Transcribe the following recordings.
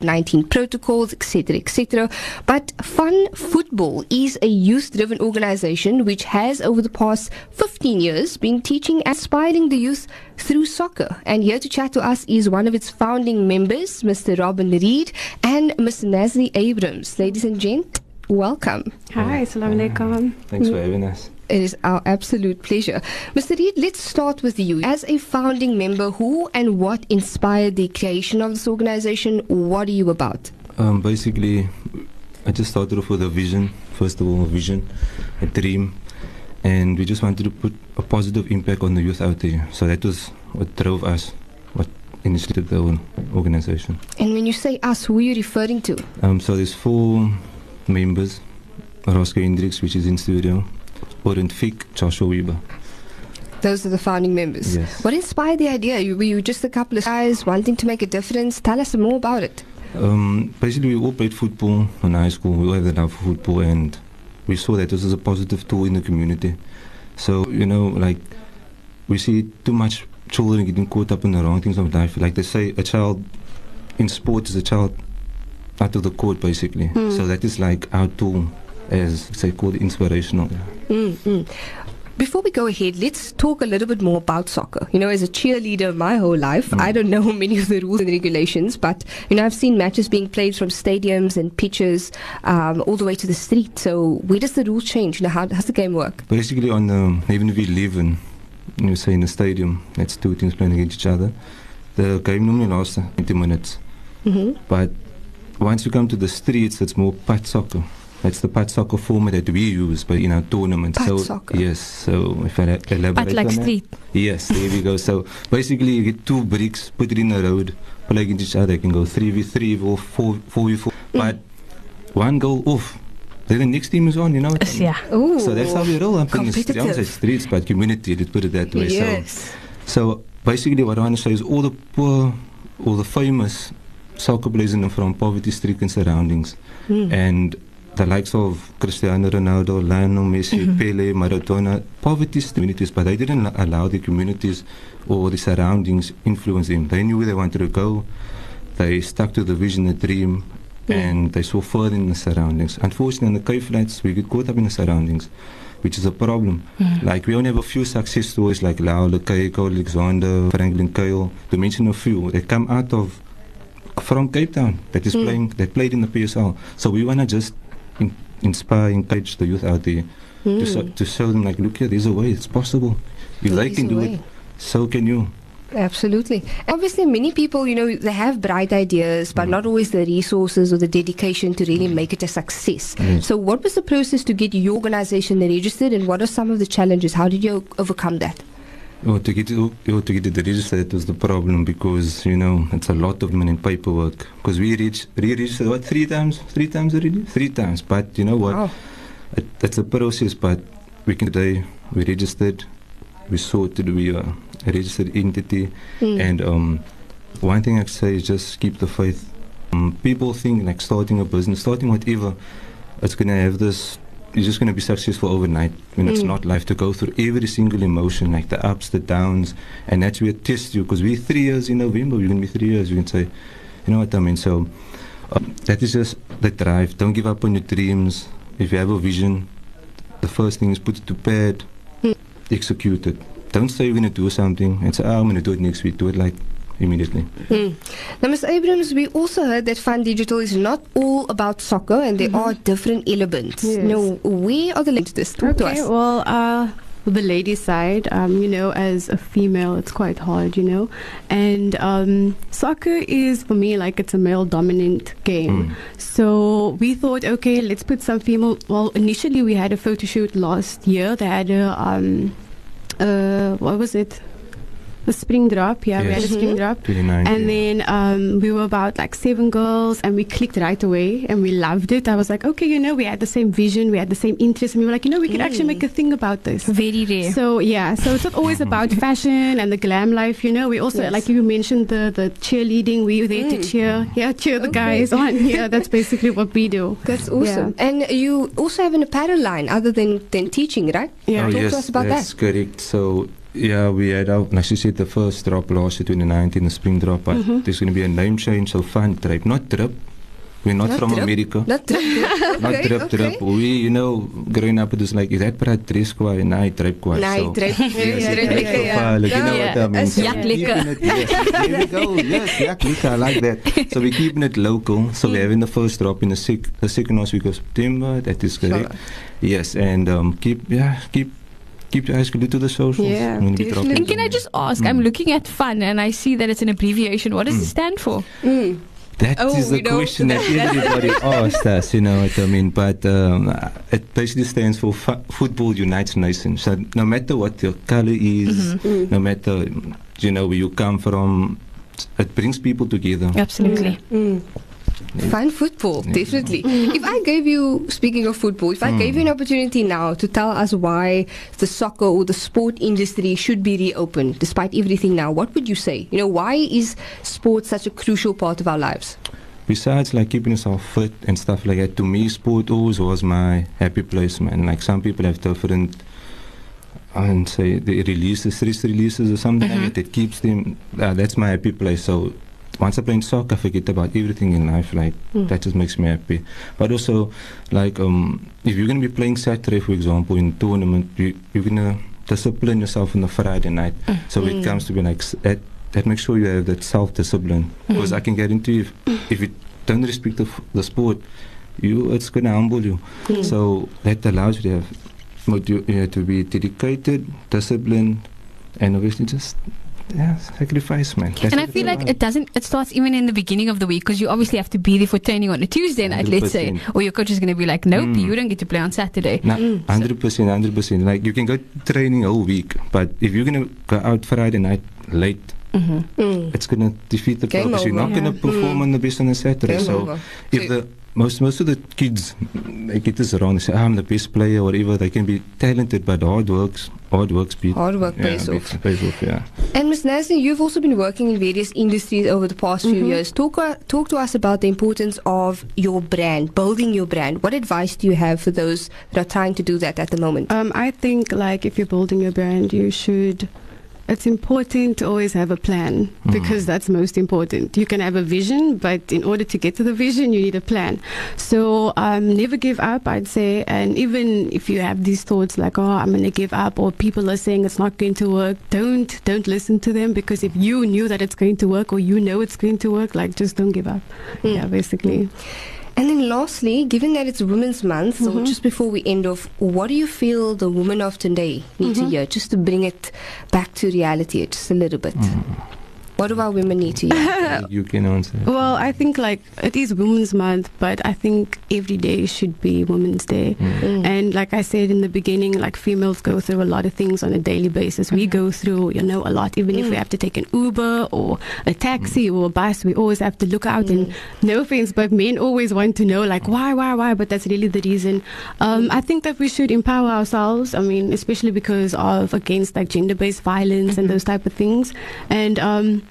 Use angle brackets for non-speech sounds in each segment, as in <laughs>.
19 protocols, etc., etc. But Fun Football is a youth driven organization which has, over the past 15 years, been teaching and inspiring the youth through soccer. And here to chat to us is one of its founding members, Mr. Robin Reid, and Mr. Nazli Abrahams. Ladies and gents, welcome. Hi, assalamu alaikum. Thanks for having us. It is our absolute pleasure. Mr. Reid, let's start with you. As a founding member, who and what inspired the creation of this organization? What are you about? Um, basically, I just started off with a vision. First of all, a vision, a dream, and we just wanted to put a positive impact on the youth out there. So that was what drove us, what initiated the organization. And when you say us, who are you referring to? Um, so there's four members. Roscoe Hendricks, which is in studio, Orient Fick, Joshua Weber. Those are the founding members. Yes. What inspired the idea? You- Were you just a couple of guys wanting to make a difference? Tell us more about it. Um, basically, we all played football in high school. We all have the love for football, and we saw that this is a positive tool in the community. So, you know, like, we see too much children getting caught up in the wrong things of life. Like they say, a child in sport is a child out of the court, basically. Hmm. So that is like our tool, as say, called inspirational. mm mm. Before we go ahead, let's talk a little bit more about soccer. You know, as a cheerleader my whole life, I don't know <laughs> many of the rules and regulations, but, you know, I've seen matches being played from stadiums and pitches um, all the way to the street. So where does the rules change? You know, how does the game work? Basically, on the, even if we live in, you say, in a stadium, that's two teams playing against each other, the game normally lasts 90 minutes. hmm But once you come to the streets, it's more pat soccer. That's the pat soccer format that we use, but in our tournaments. Pat so soccer. yes, so if I la- elaborate But like on that. street. Yes, there we go. So basically, you get two bricks, put it in the road, play against each other. You can go three v three or four four v four. Mm. But one goal off, then the next team is on. You know. what I mean? Yeah. Ooh. So that's how we roll up in the streets. I won't say streets, but community. Let's put it that way. So Yes. so basically, what I want to say is all the poor, all the famous soccer players in from poverty-stricken surroundings, Mm. and the likes of Cristiano Ronaldo, Lionel Messi, Mhm. Pele, Maradona, poverty communities, but they didn't allow the communities or the surroundings influence them. They knew where they wanted to go. They stuck to the vision, the dream, Yeah. and they saw further in the surroundings. Unfortunately, in the Cape Flats, we get caught up in the surroundings, which is a problem. Mm. Like we only have a few success stories like Lau Lekeiko, Alexander, Franklin Kyle, to mention a few that come out of from Cape Town that is Mm. playing that played in the PSL. So we wanna just in, inspire, encourage the youth out there to, so, Mm. to show them like, look here, there's a way, it's possible. If There they can do way. it, so can you. Absolutely. Obviously, many people, you know, they have bright ideas, but Mm. not always the resources or the dedication to really make it a success. Yes. So, what was the process to get your organization registered, and what are some of the challenges? How did you overcome that? Oh, to get it, oh, to get it registered was the problem because you know it's a lot of money paperwork. Because we reached, re-registered what three times, three times already, three times. But you know what? Wow. It, it's a process, but we can today we registered, we sorted, we are a registered entity, Mm. and um, one thing I say is just keep the faith. Um, people think like starting a business, starting whatever, it's gonna have this. You're just gonna be successful overnight when it's Mm. not life to go through every single emotion, like the ups, the downs, and that's where it tests you. Because we're three years in November, we're gonna be three years. You can say, you know what I mean. So um, that is just the drive. Don't give up on your dreams. If you have a vision, the first thing is put it to bed, Mm. execute it. Don't say you're going to do something and say, oh, I'm going to do it next week. Do it like immediately. Mm. Now, Ms. Abrahams, we also heard that Fun Digital is not all about soccer, and there are different elements. Yes. Now, where are the links to this? Talk to Okay, us. well, uh, the ladies' side, um, you know, as a female, it's quite hard, you know. And um, soccer is, for me, like it's a male dominant game. Mm. So we thought, okay, let's put some female. Well, initially we had a photo shoot last year. They had a, um, uh, what was it? A spring drop. Yeah, we had a Yes. spring drop. 29. And then um, we were about like seven girls, and we clicked right away, and we loved it. I was like, okay, you know, we had the same vision, we had the same interest, and we were like, you know, we could actually Mm. make a thing about this. Very rare. So yeah, so it's not always about fashion and the glam life, you know. We also, Yes. like you mentioned, the the cheerleading. We were there to Mm. cheer, yeah, cheer the Okay. guys on. Yeah, that's basically what we do. That's awesome. And you also have an apparel line other than, than teaching, right? Yeah. oh, talk to us about that. that's correct. So Yeah, we had our, like you said, the first drop last year, 2019, the spring drop. But Mhm. there's going to be a name change, so Fun Trip, not Trip. We're not, Not from Trip? America. Not trip. <laughs> Not okay, Trip, okay. Trip. We, you know, growing up, it was like, is that para dress kwaai? Nee, Trip kwaai. Nee, so, trip. <laughs> Yes, Yes, it's trip, like okay, so yeah. gevaarlijk, you know Yeah. what I mean? So yak we're keeping liquor. it- Yes, there we go. Yes, yak liquor, I like that. So we're keeping it local. So we're having the first drop in the, sec- the second last week of September. That is correct. Yes, and um, keep, yeah, keep, keep your eyes glued to the socials. Yeah, We're gonna be definitely. And can I just ask? Mm. I'm looking at fun and I see that it's an abbreviation. What does it Mm. stand for? Mm. That is Oh, the question that that. <laughs> everybody asks us, you know what I mean? But um, it basically stands for Fu- Football Unites Nations. So no matter what your color is, Mm. no matter, you know, where you come from, it brings people together. Absolutely. Mm. Yeah. Fun football, Yeah. definitely. if I gave you, speaking of football, if I Mm. gave you an opportunity now to tell us why the soccer or the sport industry should be reopened despite everything now, what would you say? You know, why is sport such a crucial part of our lives? Besides like keeping yourself fit and stuff like that, to me, sport always was my happy place, man. Like some people have different, I would say, the releases, stress releases or something Mhm. like that. That keeps them, uh, that's my happy place. So once I play in soccer, I forget about everything in life. Like Mm. that just makes me happy. But also, like, um, if you're going to be playing Saturday, for example, in tournament, you, you're going to discipline yourself on the Friday night. So Mm. it comes to be like, that, that makes sure you have that self-discipline. Because I can guarantee you, if, if you don't respect the, f- the sport, you it's going to humble you. Mm. So that allows you to have, motu- you know, to be dedicated, disciplined, and obviously just yeah, sacrifice, man. That's And I feel like it doesn't. It starts even in the beginning of the week because you obviously have to be there for training on a Tuesday night, let's say, or your coach is going to be like, "Nope, Mm. you don't get to play on Saturday." No, hundred percent, hundred percent. Like you can go training all week, but if you're gonna go out Friday night late, Mm-hmm. Mm. it's gonna defeat the Game purpose. You're not over. gonna perform Mm. on the best on the Saturday. Game so over. if So- the most most of the kids they get this around, they say, "Ah, I'm the best player, whatever. They can be talented, but hard works, hard works beat. Hard work yeah, pays beats- off. Pays off, yeah. And Ms. Nazli, you've also been working in various industries over the past few Mhm. years. Talk, uh, talk to us about the importance of your brand, building your brand. What advice do you have for those that are trying to do that at the moment? Um, I think like if you're building your brand, you should. It's important to always have a plan Mhm. because that's most important. You can have a vision, but in order to get to the vision, you need a plan. So um, never give up, I'd say. And even if you have these thoughts like, "Oh, I'm going to give up," or people are saying it's not going to work, don't don't listen to them because if you knew that it's going to work or you know it's going to work, like just don't give up. Mm. Yeah, basically. And then lastly, given that it's Women's Month, so Mhm. just before we end off, what do you feel the women of today need to Mhm. hear just to bring it back to reality just a little bit? Mm. What do our women need to hear? <laughs> you can answer. Well, I think like it is Women's Month, but I think every day should be Women's Day. Mm. Mm. And like I said in the beginning, like females go through a lot of things on a daily basis. We go through, you know, a lot. Even if we Mm. have to take an Uber or a taxi or a bus, we always have to look out. Mm. And no offense, but men always want to know, like, why, why, why? But that's really the reason. Um, I think that we should empower ourselves. I mean, especially because of against like gender-based violence and those type of things. And um,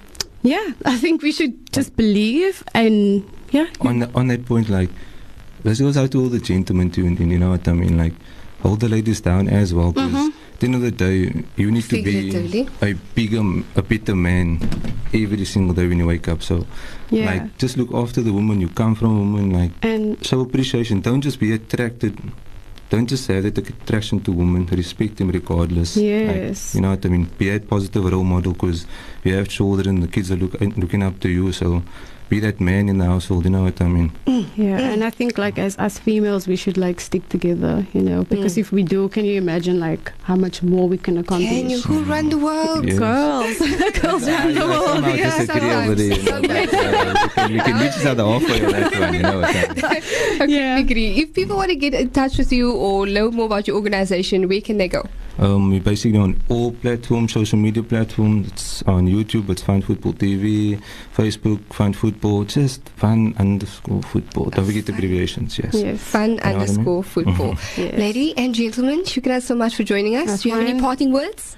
yeah, I think we should just believe and yeah. on the, on that point, like this goes out to all the gentlemen too, and, and you know what I mean. Like hold the ladies down as well, because Mhm. at the end of the day, you need to be a bigger, a better man every single day when you wake up. So, Yeah. like, just look after the woman you come from, woman. Like, and show appreciation. Don't just be attracted. Don't just have that attraction to women. Respect them regardless. Like, yes. you know what I mean? Be a positive role model because you have children, the kids are look, looking up to you. So be that man in the household. You know what I mean? Yeah, and I think like as as females, we should like stick together, you know, because Mm. if we do, can you imagine like how much more we can accomplish? Can you who run the world? Yes. Girls, <laughs> girls around the world. somehow yeah, disagree over there. You know, sometimes. but, uh, we, can, we can reach each other halfway on that one. You know what I mean? <laughs> Yeah. Agree. If people want to get in touch with you or learn more about your organization, where can they go? Um, we're basically on all platforms, social media platforms. It's on YouTube, it's Fun Football TV, Facebook, Fun Football, just Fun underscore football. Don't forget the abbreviations, yes. Yes. Fun what I mean? underscore football. <laughs> yes. Lady and gentlemen, shukran so much for joining us. That's Do you have any parting words?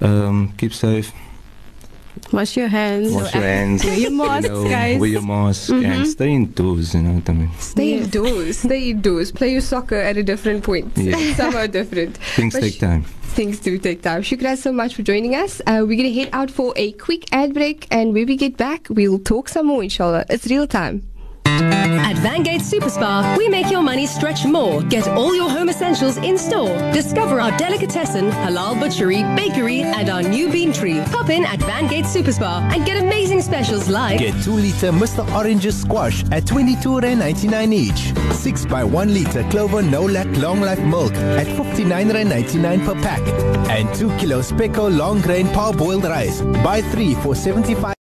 Um, keep safe. Wash your hands. Wash your hands. Wear your masks, you know, guys. Wear your mask Mhm. and stay indoors. You know what I mean? Stay Yes. indoors. Stay indoors. Play your soccer at a different point. Yeah. <laughs> Somehow different. Things But take sh- time. Things do take time. Shukra, so much for joining us. Uh, we're going to head out for a quick ad break, and when we get back, we'll talk some more, inshallah. It's real time. Vangate Superspar, we make your money stretch more. Get all your home essentials in store. Discover our delicatessen, halal butchery, bakery, and our new bean tree. Pop in at Vangate Superspar and get amazing specials like Get 2 liter Mr. Orange's squash at 22 Rand 99 each. 6 by 1 liter Clover No Lac Long Life milk at 59 Rand 99 per pack. And 2 kilos Pecco long grain parboiled rice. Buy 3 for 75